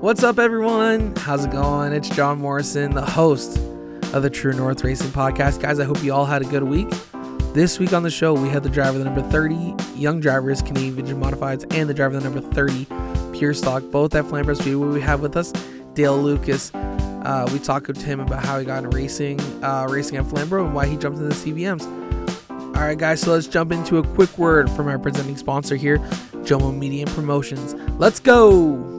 What's up, everyone? How's it going? It's John Morrison, the host of the True North Racing Podcast. Guys, I hope you all had a good week. This week on the show, we had the driver, the number 30 Young Drivers, Canadian Vintage Modifieds, and the driver, the number 30 Pure Stock, both at Flamborough Speedway. We have with us Dale Lucas. Uh, we talked to him about how he got into racing, uh, racing at Flamborough, and why he jumped into the CVMs. All right, guys, so let's jump into a quick word from our presenting sponsor here, Jomo Media and Promotions. Let's go!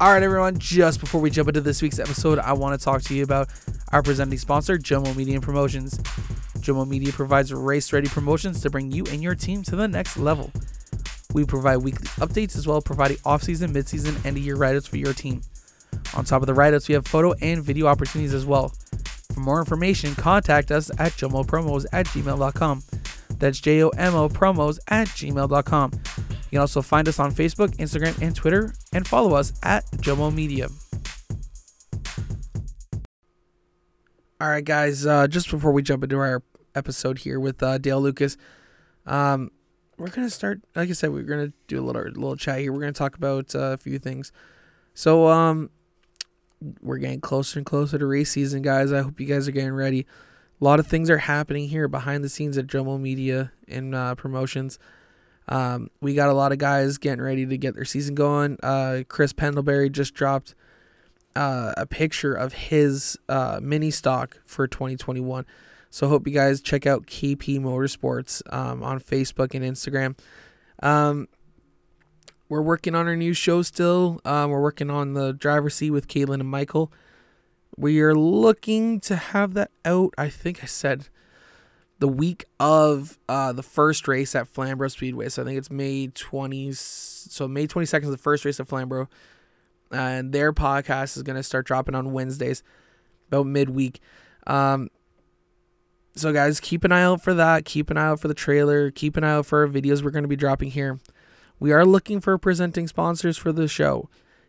All right, everyone, just before we jump into this week's episode, I want to talk to you about our presenting sponsor, Jomo Media Promotions. Jomo Media provides race ready promotions to bring you and your team to the next level. We provide weekly updates as well providing off season, mid season, and year write ups for your team. On top of the write ups, we have photo and video opportunities as well. For more information, contact us at jomopromos at gmail.com. That's J O M O promos at gmail.com. You can also find us on Facebook, Instagram, and Twitter, and follow us at Jomo Media. All right, guys. Uh, just before we jump into our episode here with uh, Dale Lucas, um, we're gonna start. Like I said, we're gonna do a little little chat here. We're gonna talk about uh, a few things. So, um, we're getting closer and closer to race season, guys. I hope you guys are getting ready. A lot of things are happening here behind the scenes at Jomo Media and uh, promotions. Um, we got a lot of guys getting ready to get their season going. Uh, Chris Pendlebury just dropped uh, a picture of his uh, mini stock for 2021. So hope you guys check out KP Motorsports um, on Facebook and Instagram. Um, we're working on our new show still. Um, we're working on the driver seat with Caitlin and Michael. We are looking to have that out. I think I said the week of uh, the first race at Flamborough Speedway. So I think it's May 20s. So May 22nd is the first race at Flamborough. And their podcast is going to start dropping on Wednesdays, about midweek. Um, so guys, keep an eye out for that. Keep an eye out for the trailer. Keep an eye out for our videos we're going to be dropping here. We are looking for presenting sponsors for the show.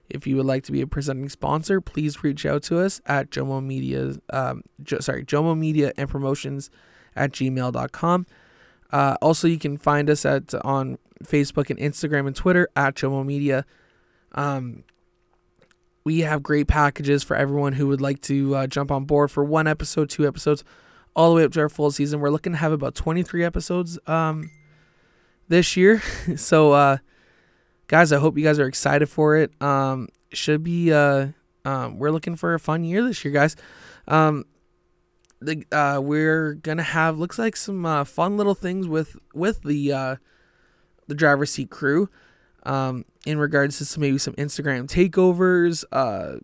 If you would like to be a presenting sponsor, please reach out to us at Jomo Media. Um, jo- sorry, Jomo Media and Promotions at gmail.com. Uh, also, you can find us at on Facebook and Instagram and Twitter at Jomo Media. Um, we have great packages for everyone who would like to uh, jump on board for one episode, two episodes, all the way up to our full season. We're looking to have about 23 episodes um, this year. so, uh, guys, I hope you guys are excited for it. Um, should be, uh, um, we're looking for a fun year this year, guys. Um, the uh, we're gonna have looks like some uh, fun little things with with the uh, the driver's seat crew um, in regards to some maybe some Instagram takeovers, uh,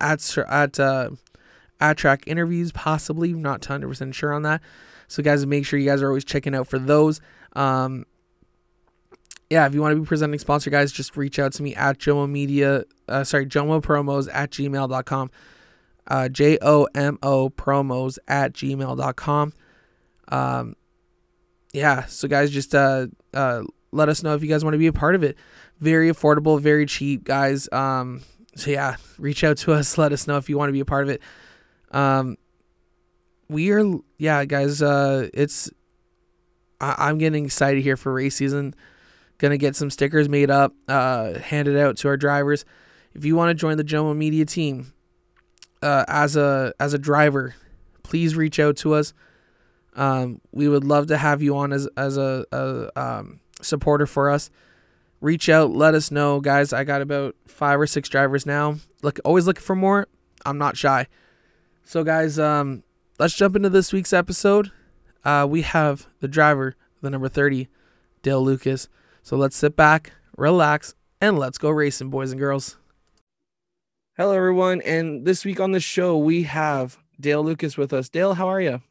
at at uh, at track interviews, possibly. not 100 percent sure on that. So guys, make sure you guys are always checking out for those. Um, yeah, if you want to be presenting sponsor, guys, just reach out to me at Jomo Media. Uh, sorry, Jomo Promos at gmail.com uh, J O M O promos at gmail.com. Um, yeah, so guys, just uh, uh, let us know if you guys want to be a part of it. Very affordable, very cheap, guys. Um, so yeah, reach out to us. Let us know if you want to be a part of it. Um, we are, yeah, guys. Uh, it's I- I'm getting excited here for race season. Gonna get some stickers made up, uh, handed out to our drivers. If you want to join the Jomo Media team, uh, as a as a driver, please reach out to us. Um, we would love to have you on as as a, a um, supporter for us. Reach out, let us know, guys. I got about five or six drivers now. Look, always looking for more. I'm not shy. So, guys, um, let's jump into this week's episode. Uh, we have the driver, the number 30, Dale Lucas. So let's sit back, relax, and let's go racing, boys and girls. Hello, everyone. And this week on the show, we have Dale Lucas with us. Dale, how are you?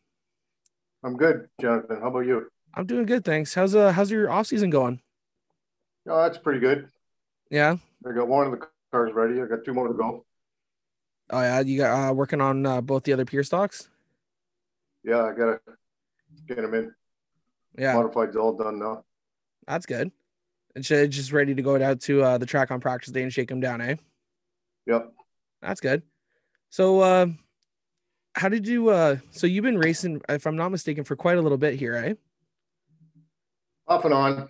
I'm good, Jonathan. How about you? I'm doing good, thanks. How's uh how's your off season going? Oh, that's pretty good. Yeah. I got one of the cars ready. I got two more to go. Oh yeah, you got uh, working on uh, both the other pure stocks. Yeah, I gotta get them in. Yeah, modified's all done now. That's good. And just ready to go out to uh, the track on practice day and shake them down, eh? Yep. That's good. So, uh, how did you? Uh, so you've been racing, if I'm not mistaken, for quite a little bit here, eh? Off and on.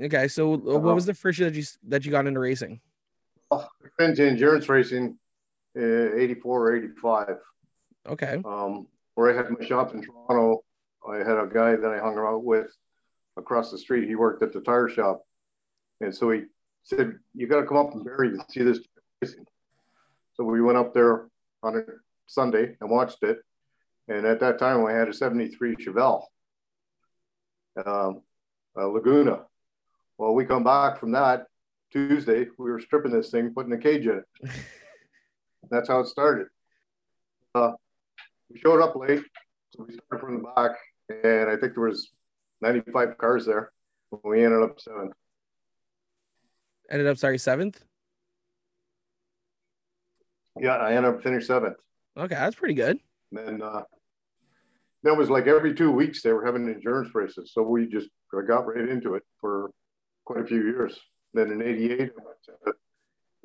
Okay, so uh, what was the first year that you that you got into racing? Well, into endurance racing, uh, 84 or 85. Okay. Um, where I had my shop in Toronto, I had a guy that I hung around with across the street. He worked at the tire shop. And so he said, You got to come up and Barrie and see this racing. So we went up there on a Sunday and watched it. And at that time, I had a 73 Chevelle, um, Laguna. Well, we come back from that Tuesday, we were stripping this thing, putting a cage in it. That's how it started. Uh, we showed up late, so we started from the back, and I think there was 95 cars there. We ended up seventh. Ended up sorry seventh. Yeah, I ended up finished seventh. Okay, that's pretty good. And then uh, that was like every two weeks they were having endurance races, so we just got right into it for quite a few years. Then in '88, I went to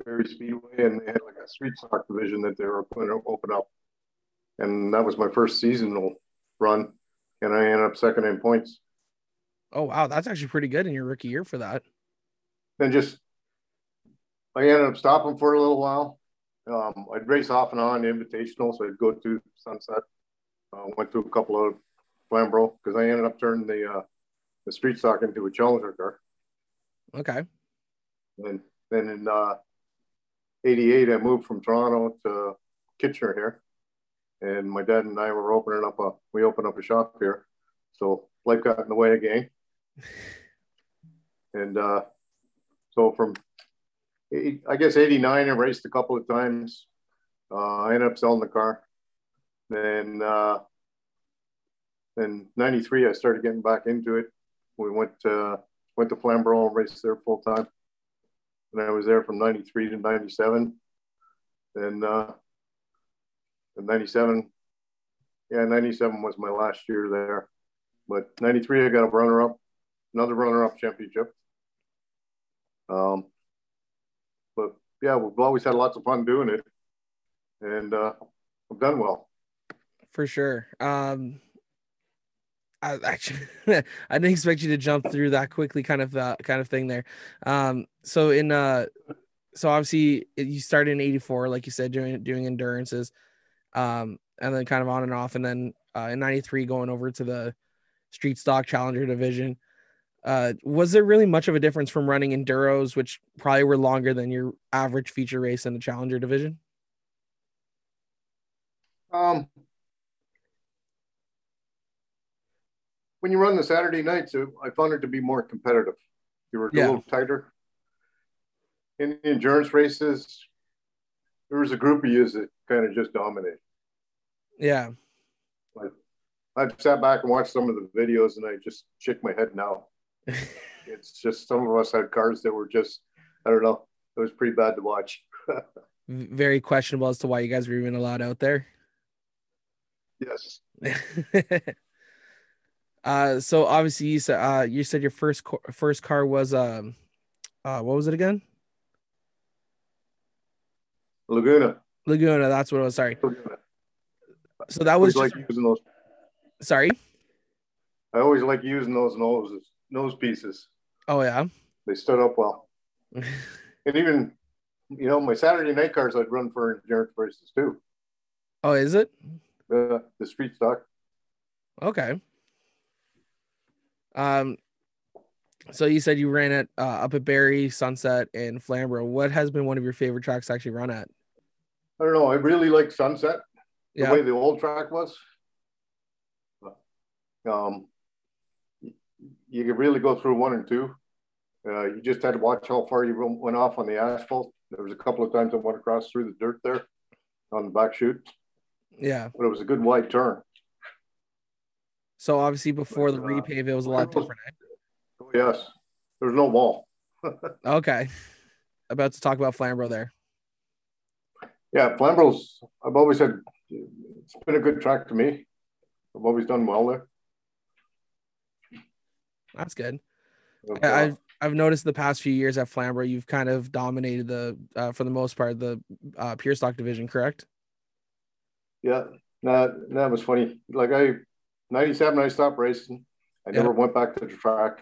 Barrie Speedway, and they had like a street stock division that they were going to open up, and that was my first seasonal run, and I ended up second in points. Oh wow, that's actually pretty good in your rookie year for that. And just, I ended up stopping for a little while. Um, I'd race off and on invitational, so I'd go to Sunset. Uh, went to a couple of Flamborough because I ended up turning the uh, the street stock into a Challenger car. Okay. And then in uh, 88, I moved from Toronto to Kitchener here. And my dad and I were opening up a, we opened up a shop here. So life got in the way again. and uh, so from, I guess, 89, I raced a couple of times. Uh, I ended up selling the car. Then, uh, then 93, I started getting back into it. We went to, went to Flamborough and raced there full time and I was there from 93 to 97. And uh, in 97, yeah, 97 was my last year there. But 93, I got a runner up, another runner up championship. Um, yeah, we've always had lots of fun doing it. And uh, I've done well. For sure. Um, I actually I didn't expect you to jump through that quickly kind of uh, kind of thing there. Um so in uh so obviously you started in 84 like you said doing doing endurances um and then kind of on and off and then uh, in 93 going over to the street stock challenger division. Uh was there really much of a difference from running enduros which probably were longer than your average feature race in the challenger division? Um when you run the Saturday nights, I found it to be more competitive. You were yeah. a little tighter. In the endurance races, there was a group of you that kind of just dominated. Yeah. Like, I've sat back and watched some of the videos and I just shake my head now. it's just some of us had cars that were just, I don't know, it was pretty bad to watch. Very questionable as to why you guys were even allowed out there. Yes. Uh, so obviously you said uh, you said your first co- first car was um, uh, what was it again? Laguna. Laguna. That's what it was. Sorry. Laguna. So that was just... like using those. Sorry. I always like using those noses, nose pieces. Oh yeah. They stood up well. and even, you know, my Saturday night cars I'd run for endurance races too. Oh, is it? The the street stock. Okay. Um, so you said you ran it uh, up at Barrie, Sunset, and Flamborough. What has been one of your favorite tracks to actually run at? I don't know. I really like Sunset. The yeah. way the old track was. Um, you could really go through one and two. Uh, you just had to watch how far you went off on the asphalt. There was a couple of times I went across through the dirt there on the back chute. Yeah. But it was a good wide turn. So obviously before the repave, it was a lot different. Eh? Oh, yes, there's no wall. okay, about to talk about Flamborough there. Yeah, Flamborough's. I've always said it's been a good track to me. I've always done well there. That's good. Okay. I've I've noticed the past few years at Flamborough, you've kind of dominated the uh, for the most part the uh, pure stock division, correct? Yeah, that that was funny. Like I 97, I stopped racing. I never went back to the track.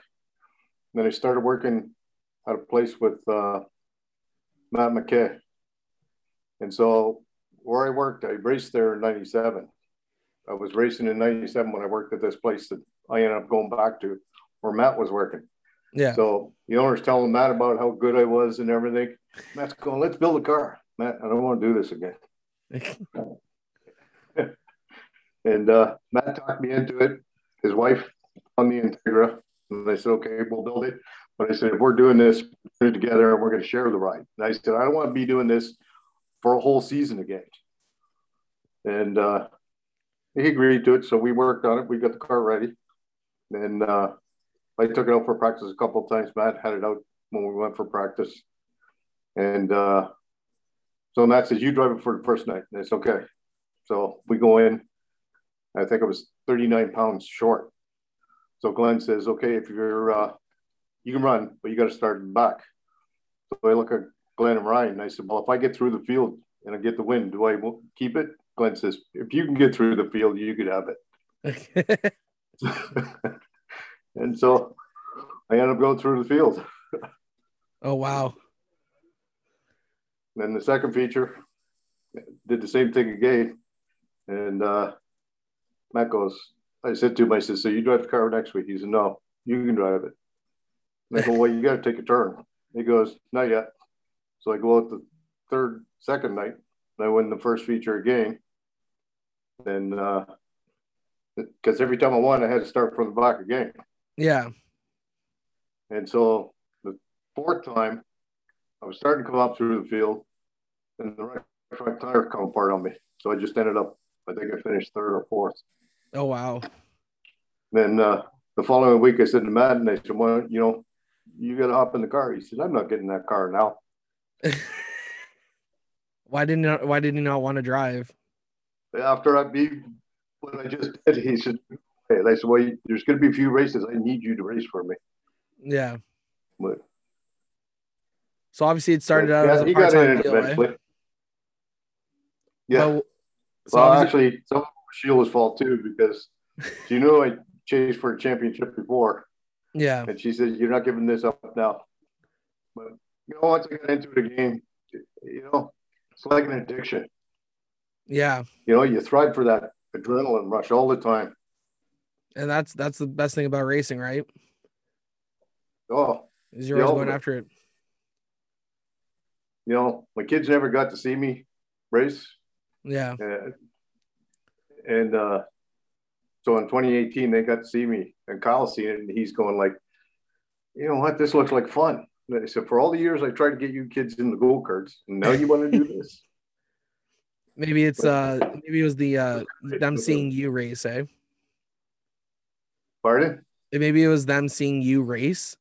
And then I started working at a place with uh, Matt McKay. And so where I worked, I raced there in 97. I was racing in 97 when I worked at this place that I ended up going back to where Matt was working. Yeah. So the owner's telling Matt about how good I was and everything. Matt's going, let's build a car. Matt, I don't want to do this again. and uh, Matt talked me into it. His wife on the Integra. And I said, okay, we'll build it. But I said, if we're doing this together and we're going to share the ride. And I said, I don't want to be doing this for a whole season again. And uh, he agreed to it. So we worked on it. We got the car ready. And uh, I took it out for practice a couple of times. Matt had it out when we went for practice. And uh, so Matt says, You drive it for the first night. And it's okay. So we go in. I think it was 39 pounds short. So Glenn says, Okay, if you're, uh, you can run, but you got to start back. So I look at Glenn and Ryan and I said, Well, if I get through the field and I get the win, do I keep it? Glenn says, If you can get through the field, you could have it. and so I ended up going through the field. oh, wow. then the second feature did the same thing again. And uh, Matt goes, I said to him, I said, So you drive the car next week? He said, No, you can drive it. And I go, Well, you got to take a turn. He goes, Not yet. So I go out the third, second night. And I win the first feature again. And because uh, every time I won, I had to start from the back again. Yeah. And so the fourth time, I was starting to come up through the field, and the right front tire come apart on me. So I just ended up, I think I finished third or fourth. Oh wow! Then uh, the following week, I said to Matt, and I said, "Well, you know, you got to hop in the car." He said, "I'm not getting that car now." why didn't you, Why did he not want to drive? After I beat what I just did, he said, "Hey," I said, "Well, there's going to be a few races. I need you to race for me." Yeah. But so obviously it started out yeah, as a in deal. Right? Yeah. Well, so well actually, some of Sheila's fault too because you know I chased for a championship before, yeah. and she said, "You're not giving this up now." But you know, once I got into it again, you know, it's like an addiction. Yeah. You know, you thrive for that adrenaline rush all the time. And that's that's the best thing about racing, right? Oh, Is you're always going after it. you know, my kids never got to see me race, Yeah. uh, and uh, so in 2018 they got to see me, and Kyle seen it, and he's going like, you know what, this looks like fun. And I said, for all the years I tried to get you kids in the go karts, and now you want to do this? Maybe it's uh maybe it was the uh them seeing you race, eh? Pardon? Maybe it was them seeing you race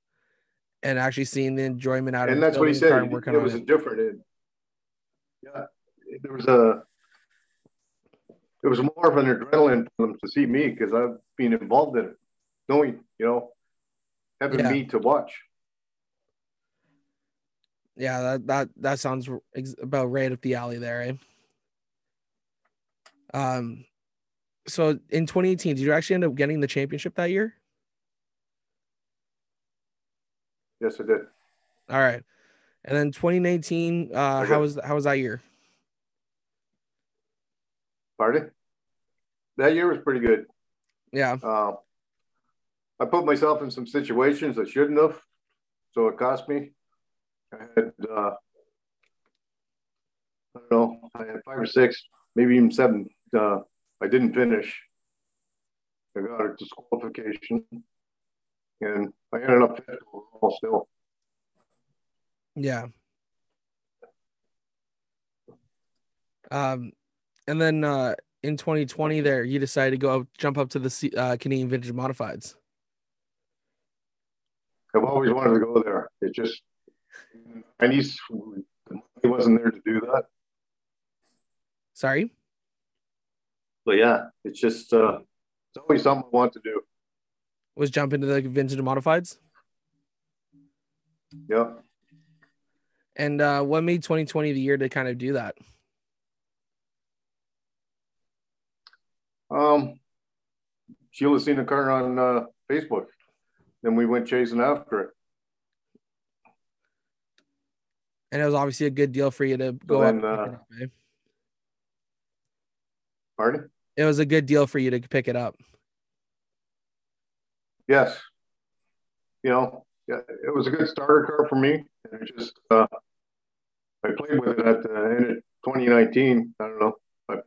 and actually seeing the enjoyment out of it. And that's what he building the car said. It was a it. different. It, yeah, there was a. It was more of an adrenaline for them to see me because I've been involved in it, knowing you know, having Yeah. me to watch. Yeah, that that that sounds about right up the alley there, eh? Um, so in 2018, did you actually end up getting the championship that year? Yes, I did. All right, and then 2019, uh, how was how was that year? Pardon? That year was pretty good. Yeah, Uh, I put myself in some situations I shouldn't have, so it cost me. I had, uh, I don't know, I had five or six, maybe even seven. Uh, I didn't finish. I got a disqualification, and I ended up fifth overall still. yeah. Um, and then uh, in 2020, there you decided to go up, jump up to the uh, Canadian Vintage Modifieds. I've always wanted to go there. It just, I need, he wasn't there to do that. Sorry. But yeah, it's just, uh, it's always something I want to do. was jump into the vintage modifieds. Yeah. And uh, what made 2020 the year to kind of do that? Um, Sheila seen the car on uh, Facebook. Then we went chasing after it. And it was obviously a good deal for you to go then, up. uh, and pick it up, eh? Pardon? It was a good deal for you to pick it up. Yes. You know, yeah, it was a good starter car for me. And it just, uh, I played with it at the end of 2019. I don't know. I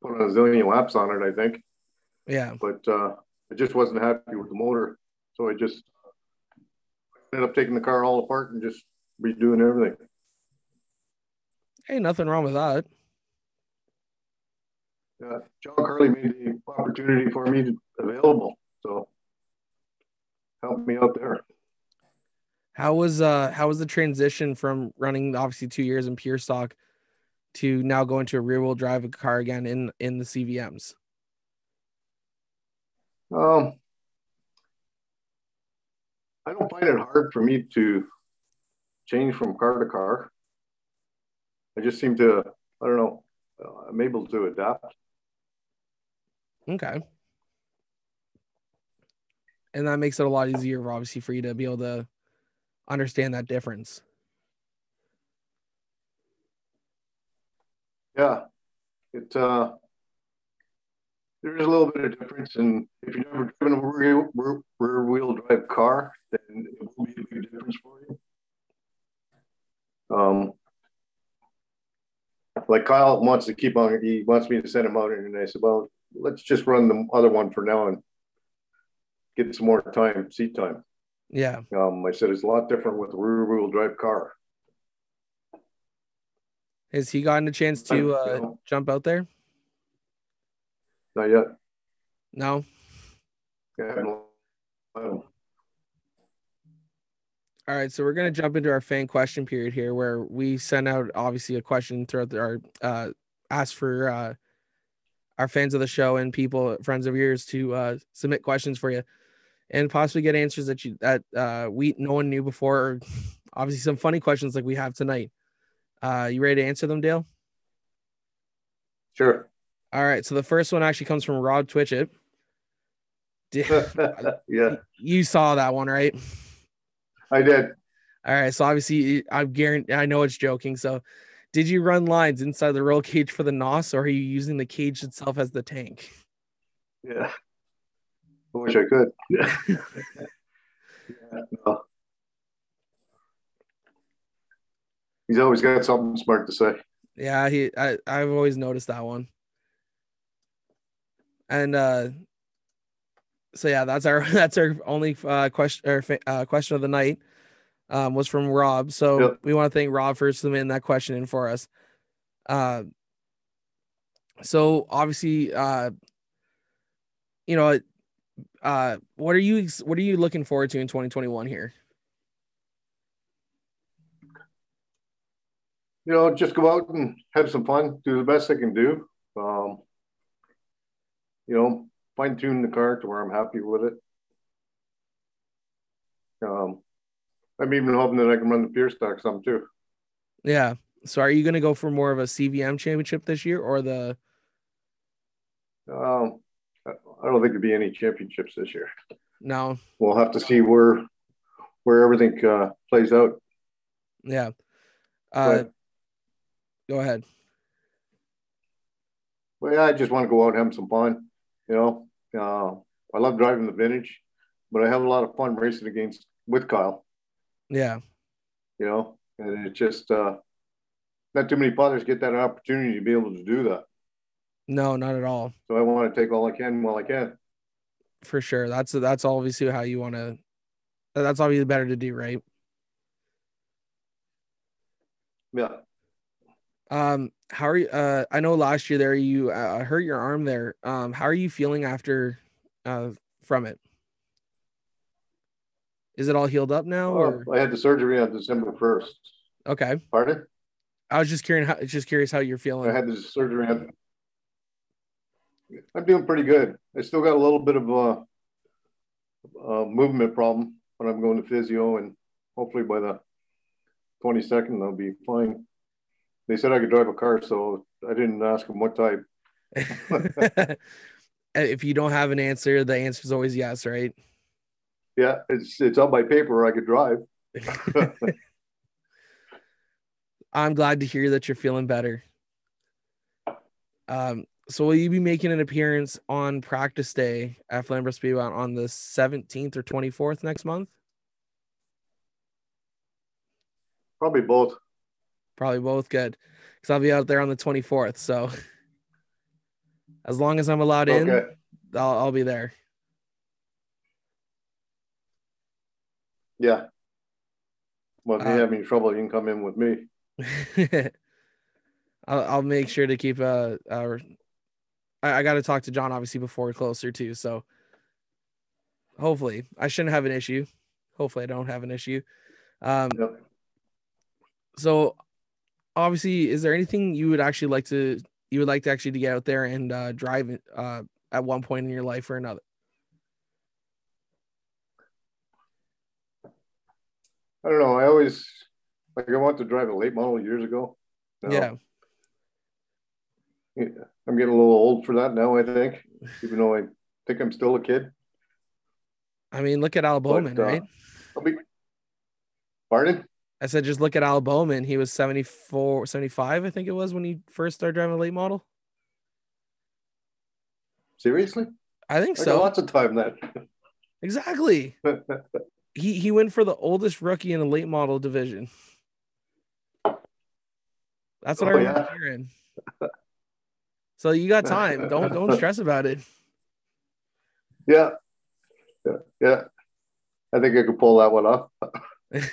put a zillion laps on it, I think, Yeah. but uh, I just wasn't happy with the motor. So I just ended up taking the car all apart and just redoing everything. Hey, nothing wrong with that. Uh, John Carley made the opportunity for me to, available. So help me out there. How was uh how was the transition from running obviously two years in pure stock to now going to a rear wheel drive car again in in the CVMs? Um, I don't find it hard for me to change from car to car. I just seem to, I don't know, I'm able to adapt. Okay. And that makes it a lot easier, obviously, for you to be able to understand that difference. Yeah, it uh, there is a little bit of difference, and if you've never driven a rear, rear, rear wheel drive car, then it will be a big difference for you. Um, like Kyle wants to keep on, he wants me to send him out, and I said, well, let's just run the other one for now and get some more time, seat time. Yeah. Um, I said it's a lot different with a rear wheel drive car. Has he gotten a chance to uh, jump out there? Not yet. No. I haven't- I don't- All right, so we're gonna jump into our fan question period here, where we send out obviously a question throughout the, our uh, ask for uh, our fans of the show and people, friends of yours, to uh, submit questions for you, and possibly get answers that you that uh, we no one knew before, or obviously some funny questions like we have tonight. Uh, you ready to answer them, Dale? Sure. All right, so the first one actually comes from Rod Twitchett. Yeah, you saw that one, right? I did. All right, so obviously I'm guarantee I know it's joking. So, did you run lines inside the roll cage for the NOS, or are you using the cage itself as the tank? Yeah. I wish I could. yeah, no. He's always got something smart to say. Yeah, he I I've always noticed that one. And uh so yeah, that's our that's our only uh question or uh, question of the night. Um was from Rob. So Yep. we want to thank Rob for submitting that question in for us. Uh so obviously uh you know uh what are you what are you looking forward to in 2021 here? You know, just go out and have some fun, do the best I can do. Um, you know, fine tune the car to where I'm happy with it. Um, I'm even hoping that I can run the pure stock some too. Yeah. So are you going to go for more of a CVM championship this year or the Um, I I don't think there'll be any championships this year. no? We'll have to see where where everything uh, plays out. Yeah. Uh But, go ahead. well, yeah, I just want to go out and have some fun. You know, uh, I love driving the vintage, but I have a lot of fun racing against with Kyle. Yeah. You know, and it's just uh, not too many fathers get that opportunity to be able to do that. No, not at all. So I want to take all I can while I can. For sure. That's that's obviously how you want to that's obviously better to do, right? Yeah. Um how are you uh I know last year there you uh, hurt your arm there. Um how are you feeling after uh from it? Is it all healed up now or Well, I had the surgery on December first. okay. Pardon? I was just curious how just curious how you're feeling. I had the surgery on. I'm doing pretty good. I still got a little bit of a, a movement problem, but I'm going to physio, and hopefully by the 22nd I'll be fine. They said I could drive a car, so I didn't ask them what type. if you don't have an answer, the answer is always yes, right? Yeah, it's it's on my paper. I could drive. I'm glad to hear that you're feeling better. Um, so will you be making an appearance on practice day at Flamborough Speedway on the 17th or 24th next month? Probably both. Probably both good. Because I'll be out there on the 24th. So as long as I'm allowed in, I'll, I'll be there. Yeah. Well, if you Uh, have any trouble, you can come in with me. I'll, I'll make sure to keep uh i got to talk to John obviously before closer too. So hopefully I shouldn't have an issue. Hopefully I don't have an issue. Um, Yep. so obviously, is there anything you would actually like to you would like to actually to get out there and uh, drive uh, at one point in your life or another? I don't know. I always like I wanted to drive a late model years ago. Now, Yeah, I'm getting a little old for that now. I think, even though I think I'm still a kid. I mean, look at Al Bowman, uh, right? Be. Pardon? I said, just look at Al Bowman. He was 74, 75, I think it was when he first started driving a late model. Seriously? I think I so. lots of time then. Exactly. He he went for the oldest rookie in the late model division. That's what I Oh, remember yeah? hearing. So you got time. Don't don't stress about it. yeah. Yeah. Yeah. I think I could pull that one off.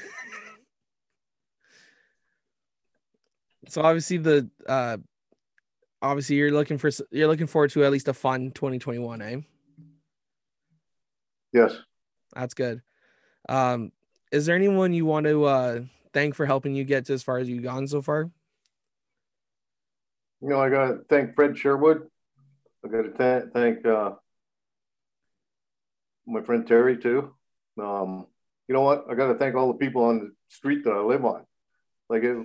So obviously the uh obviously you're looking for you're looking forward to at least a fun 2021, eh? Yes. That's good. Um is there anyone you want to uh thank for helping you get to as far as you've gone so far? You know, I got to thank Fred Sherwood. I got to th- thank uh, my friend Terry too. Um, you know what? I got to thank all the people on the street that I live on. Like it,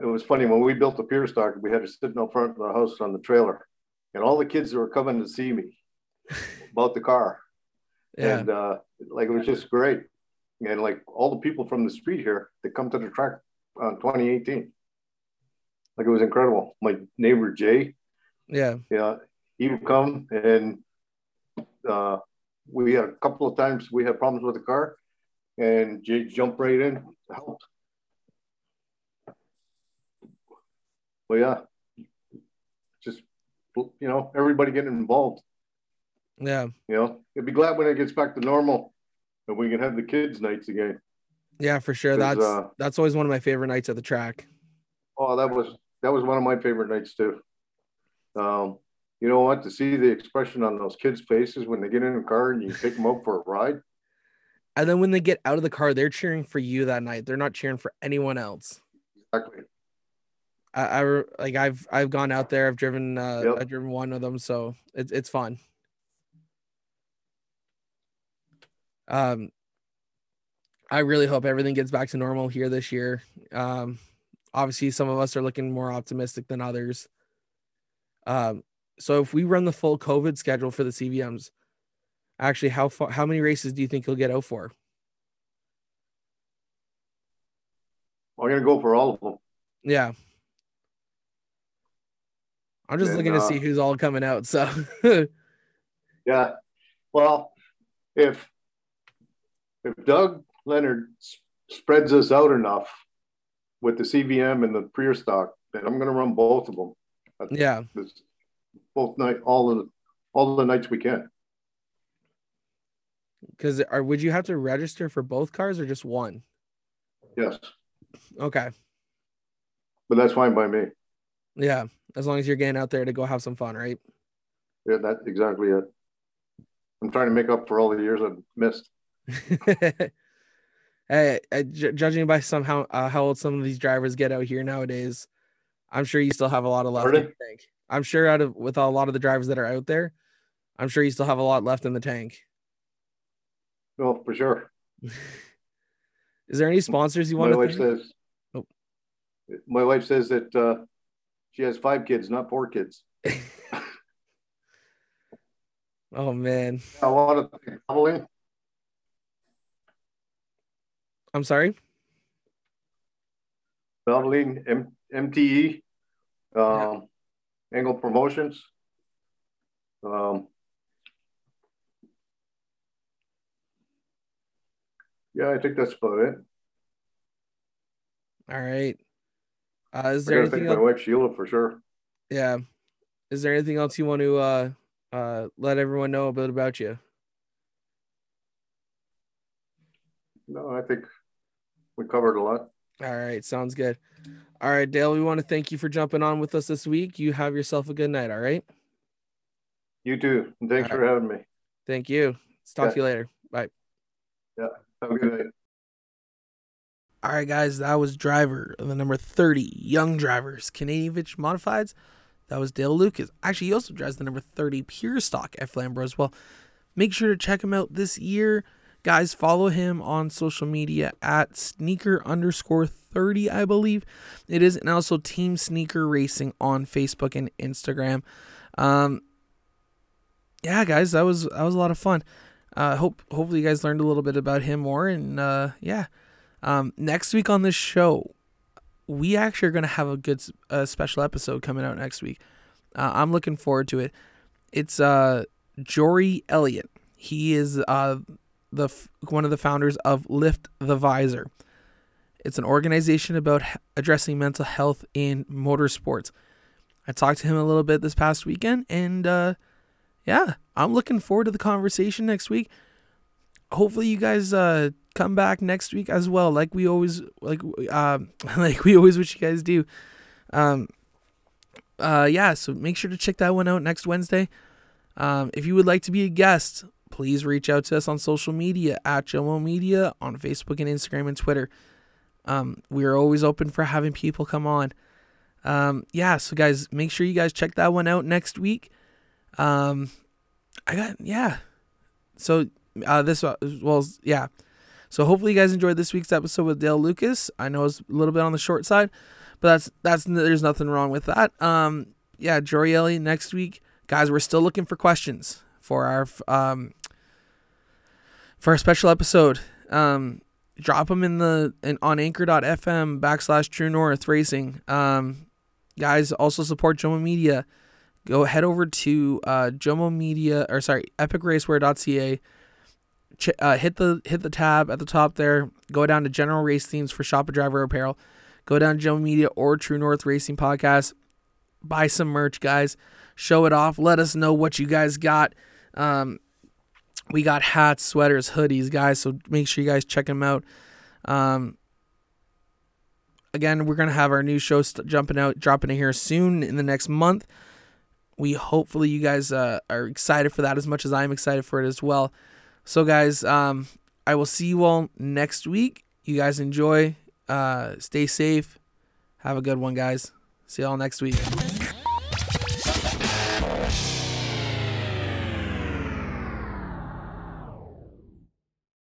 it was funny when we built the pure stock. We had to sit out front of the house on the trailer, and all the kids that were coming to see me about the car, Yeah. and uh, like it was just great. And like all the people from the street here that come to the track on 2018, like it was incredible. My neighbor Jay, Yeah. yeah, he would come and uh, we had a couple of times we had problems with the car, and Jay jumped right in to help. Well, yeah, just you know, everybody getting involved. Yeah. You know, I'd be glad when it gets back to normal, and we can have the kids' nights again. Yeah, for sure. That's uh, that's always one of my favorite nights at the track. Oh, that was that was one of my favorite nights too. Um, you know what? To see the expression on those kids' faces when they get in the car and you pick them up for a ride. And then when they get out of the car, they're cheering for you that night. They're not cheering for anyone else. Exactly. I, I like I've I've gone out there. I've driven uh, Yep. I've driven one of them, so it's it's fun. Um, I really hope everything gets back to normal here this year. Um, obviously, some of us are looking more optimistic than others. Um, so if we run the full COVID schedule for the CVMs, actually, how far, how many races do you think you'll get out for? I'm gonna go for all of them. Yeah. I'm just And, looking to uh, see who's all coming out. So Yeah. Well, if if Doug Leonard spreads us out enough with the CVM and the Pure stock, then I'm gonna run both of them. yeah, Both night, all the, all the nights we can. because are would you have to register for both cars or just one? Yes, Okay, but that's fine by me. yeah, as long as you're getting out there to go have some fun, right? Yeah, that's exactly it. I'm trying to make up for all the years I've missed. hey, uh, ju- judging by somehow uh, how old some of these drivers get out here nowadays, I'm sure you still have a lot of left. In the tank. I'm sure out of with a lot of the drivers that are out there, I'm sure you still have a lot left in the tank. No, for sure. Is there any sponsors you My want wife to thank? says. Oh. My wife says that uh, she has five kids, not four kids. Oh man, I want to thank I'm sorry. Valvoline, M- MTE, um, Angle Promotions. Um, yeah, I think that's about it. All right. Uh, is I there anything? my Else? wife Sheila for sure. Yeah. Is there anything else you want to uh uh let everyone know a bit about you? No, I think we covered a lot. All right, sounds good. All right, Dale, we want to thank you for jumping on with us this week. You have yourself a good night, all right? You too. And thanks All for having me. Thank you. Let's talk Yeah. to you later. Bye. Yeah. Have a good night. All right, guys, that was driver of the number 30 Young Drivers Canadian Vintage Modifieds. That was Dale Lucas. Actually, he also drives the number 30 Pure Stock Flamborough as well. Make sure to check him out this year. Guys, follow him on social media at sneaker underscore 30, I believe it is. And also Team Sneaker Racing on Facebook and Instagram. Um, yeah, guys, that was that was a lot of fun. Uh, hope hopefully you guys learned a little bit about him more. And uh, yeah, um, next week on this show, we actually are going to have a good uh, special episode coming out next week. Uh, I'm looking forward to it. It's uh, Jory Elliott. He is uh, the one of the founders of Lift the Visor. It's an organization about addressing mental health in motorsports. I talked to him a little bit this past weekend, and uh, yeah, I'm looking forward to the conversation next week. Hopefully, you guys uh, come back next week as well, like we always like um like we always wish you guys do. Um, uh, yeah, so make sure to check that one out next Wednesday. Um, if you would like to be a guest, please reach out to us on social media at Jomo Media on Facebook and Instagram and Twitter. Um, we are always open for having people come on. Um, yeah, so guys, make sure you guys check that one out next week. Um, I got yeah. So uh, this uh, well yeah. So hopefully you guys enjoyed this week's episode with Dale Lucas. I know it's a little bit on the short side, but that's that's there's nothing wrong with that. Um, yeah, Jory Elliott next week, guys. We're still looking for questions for our um for our special episode. Um, drop them in the in, on Anchor.fm backslash True North Racing. Um, guys, also support Jomo Media. Go head over to uh, Jomo Media or sorry EpicRacewear.ca ch- uh, hit the hit the tab at the top there. Go down to general race themes for shop a driver apparel. Go down to Jomo Media or True North Racing Podcast. Buy some merch, guys. Show it off. Let us know what you guys got. Um, we got hats, sweaters, hoodies, guys. So make sure you guys check them out. Um, again, we're gonna have our new show st- jumping out, dropping in here soon in the next month. We hopefully you guys uh, are excited for that as much as I'm excited for it as well. So, guys, um, I will see you all next week. You guys enjoy. Uh, stay safe. Have a good one, guys. See y'all next week.